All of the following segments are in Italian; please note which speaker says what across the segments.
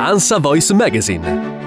Speaker 1: ANSA Voice Magazine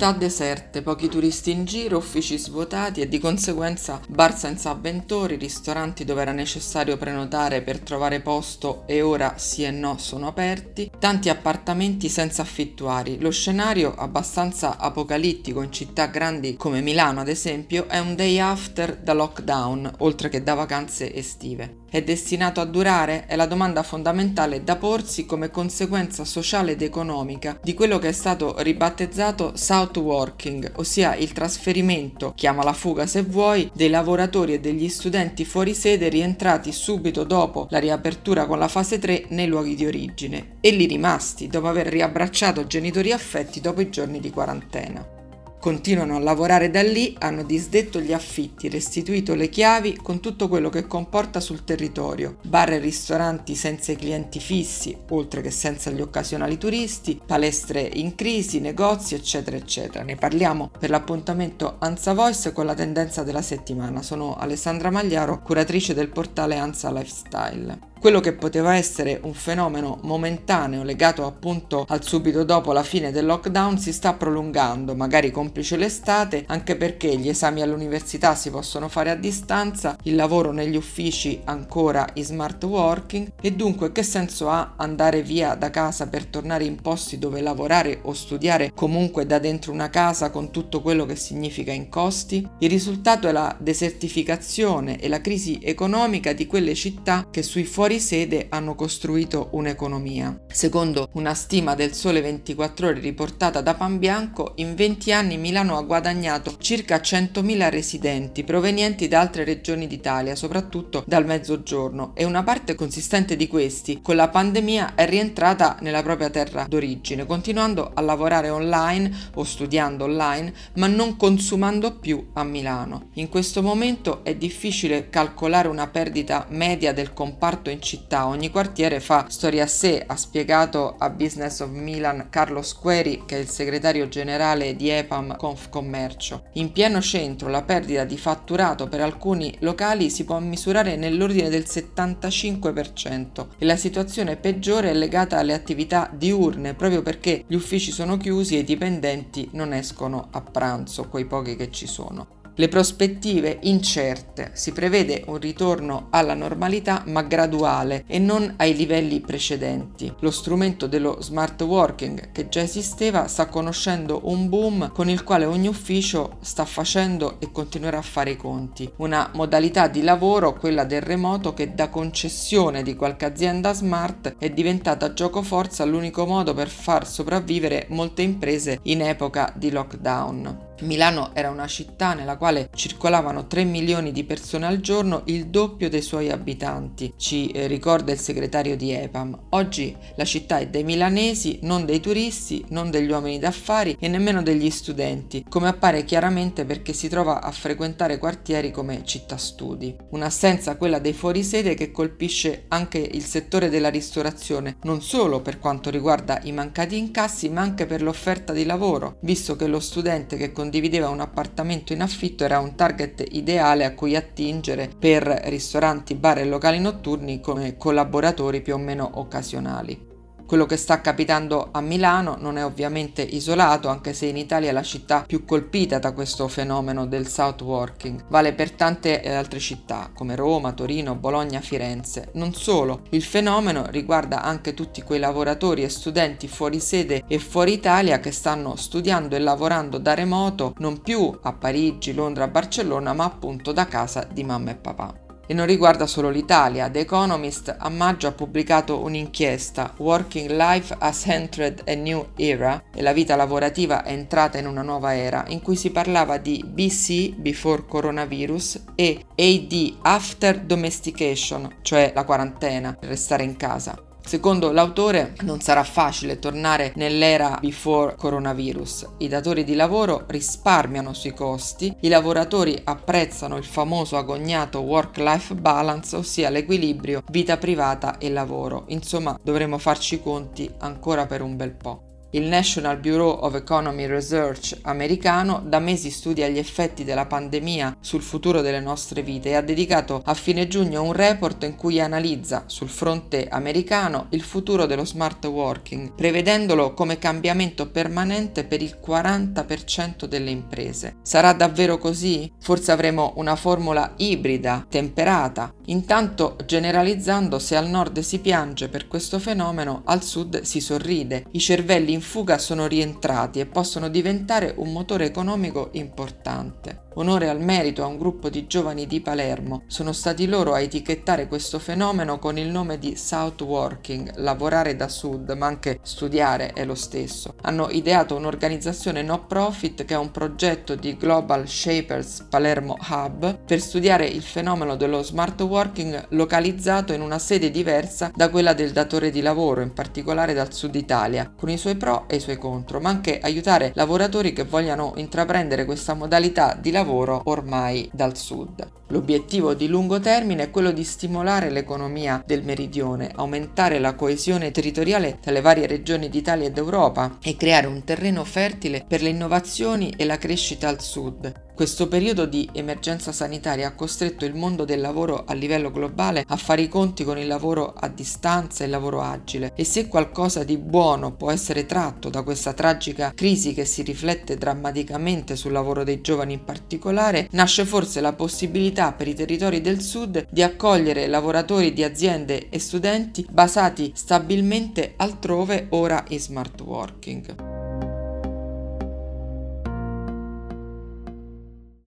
Speaker 2: Città deserte, pochi turisti in giro, uffici svuotati e di conseguenza bar senza avventori, ristoranti dove era necessario prenotare per trovare posto e ora sì e no sono aperti, tanti appartamenti senza affittuari. Lo scenario, abbastanza apocalittico in città grandi come Milano ad esempio, è un day after da lockdown, oltre che da vacanze estive. È destinato a durare? È la domanda fondamentale da porsi come conseguenza sociale ed economica di quello che è stato ribattezzato South Working, ossia il trasferimento, chiama la fuga se vuoi, dei lavoratori e degli studenti fuori sede rientrati subito dopo la riapertura con la fase 3 nei luoghi di origine e lì rimasti dopo aver riabbracciato genitori affetti dopo i giorni di quarantena. Continuano a lavorare da lì, hanno disdetto gli affitti, restituito le chiavi con tutto quello che comporta sul territorio, bar e ristoranti senza i clienti fissi, oltre che senza gli occasionali turisti, palestre in crisi, negozi, eccetera, eccetera. Ne parliamo per l'appuntamento Ansa Voice con la tendenza della settimana. Sono Alessandra Magliaro, curatrice del portale Ansa Lifestyle. Quello che poteva essere un fenomeno momentaneo legato appunto al subito dopo la fine del lockdown si sta prolungando, magari complice l'estate, anche perché gli esami all'università si possono fare a distanza, il lavoro negli uffici ancora in smart working e dunque che senso ha andare via da casa per tornare in posti dove lavorare o studiare comunque da dentro una casa con tutto quello che significa in costi? Il risultato è la desertificazione e la crisi economica di quelle città che sui fuori fuori sede hanno costruito un'economia. Secondo una stima del Sole 24 ore riportata da Panbianco, in 20 anni Milano ha guadagnato circa 100.000 residenti provenienti da altre regioni d'Italia, soprattutto dal mezzogiorno, e una parte consistente di questi con la pandemia è rientrata nella propria terra d'origine, continuando a lavorare online o studiando online, ma non consumando più a Milano. In questo momento è difficile calcolare una perdita media del comparto in città, ogni quartiere fa storia a sé, ha spiegato a Business of Milan Carlo Squeri, che è il segretario generale di EPAM Confcommercio. In pieno centro la perdita di fatturato per alcuni locali si può misurare nell'ordine del 75% e la situazione peggiore è legata alle attività diurne proprio perché gli uffici sono chiusi e i dipendenti non escono a pranzo, quei pochi che ci sono. Le prospettive incerte, si prevede un ritorno alla normalità ma graduale e non ai livelli precedenti. Lo strumento dello smart working che già esisteva sta conoscendo un boom con il quale ogni ufficio sta facendo e continuerà a fare i conti. Una modalità di lavoro, quella del remoto, che da concessione di qualche azienda smart è diventata gioco forza l'unico modo per far sopravvivere molte imprese in epoca di lockdown. Milano era una città nella quale circolavano 3 milioni di persone al giorno, il doppio dei suoi abitanti, ci eh, ricorda il segretario di EPAM. Oggi la città è dei milanesi, non dei turisti, non degli uomini d'affari e nemmeno degli studenti, come appare chiaramente perché si trova a frequentare quartieri come città studi. Un'assenza quella dei fuorisede che colpisce anche il settore della ristorazione, non solo per quanto riguarda i mancati incassi, ma anche per l'offerta di lavoro, visto che lo studente che con condivideva un appartamento in affitto era un target ideale a cui attingere per ristoranti, bar e locali notturni come collaboratori più o meno occasionali. Quello che sta capitando a Milano non è ovviamente isolato, anche se in Italia è la città più colpita da questo fenomeno del south working. Vale per tante eh, altre città come Roma, Torino, Bologna, Firenze. Non solo, il fenomeno riguarda anche tutti quei lavoratori e studenti fuori sede e fuori Italia che stanno studiando e lavorando da remoto non più a Parigi, Londra, Barcellona, ma appunto da casa di mamma e papà. E non riguarda solo l'Italia. The Economist a maggio ha pubblicato un'inchiesta Working Life has entered a new era e la vita lavorativa è entrata in una nuova era in cui si parlava di BC before coronavirus e AD after domestication, cioè la quarantena, restare in casa. Secondo l'autore non sarà facile tornare nell'era before coronavirus. I datori di lavoro risparmiano sui costi, i lavoratori apprezzano il famoso agognato work-life balance, ossia l'equilibrio vita privata e lavoro. Insomma, dovremo farci i conti ancora per un bel po'. Il National Bureau of Economy Research americano da mesi studia gli effetti della pandemia sul futuro delle nostre vite e ha dedicato a fine giugno un report in cui analizza sul fronte americano il futuro dello smart working, prevedendolo come cambiamento permanente per il 40% delle imprese. Sarà davvero così? Forse avremo una formula ibrida, temperata. Intanto, generalizzando, se al nord si piange per questo fenomeno, al sud si sorride. I cervelli in fuga sono rientrati e possono diventare un motore economico importante. Onore al merito a un gruppo di giovani di Palermo, sono stati loro a etichettare questo fenomeno con il nome di South Working, lavorare da sud, ma anche studiare è lo stesso. Hanno ideato un'organizzazione no profit che è un progetto di Global Shapers Palermo Hub per studiare il fenomeno dello smart working localizzato in una sede diversa da quella del datore di lavoro, in particolare dal sud Italia, con i suoi pro e i suoi contro, ma anche aiutare lavoratori che vogliano intraprendere questa modalità di lavoro ormai dal sud. L'obiettivo di lungo termine è quello di stimolare l'economia del meridione, aumentare la coesione territoriale tra le varie regioni d'Italia ed Europa e creare un terreno fertile per le innovazioni e la crescita al sud, questo periodo di emergenza sanitaria ha costretto il mondo del lavoro a livello globale a fare i conti con il lavoro a distanza e il lavoro agile e se qualcosa di buono può essere tratto da questa tragica crisi che si riflette drammaticamente sul lavoro dei giovani in particolare, nasce forse la possibilità per i territori del sud di accogliere lavoratori di aziende e studenti basati stabilmente altrove ora in smart working.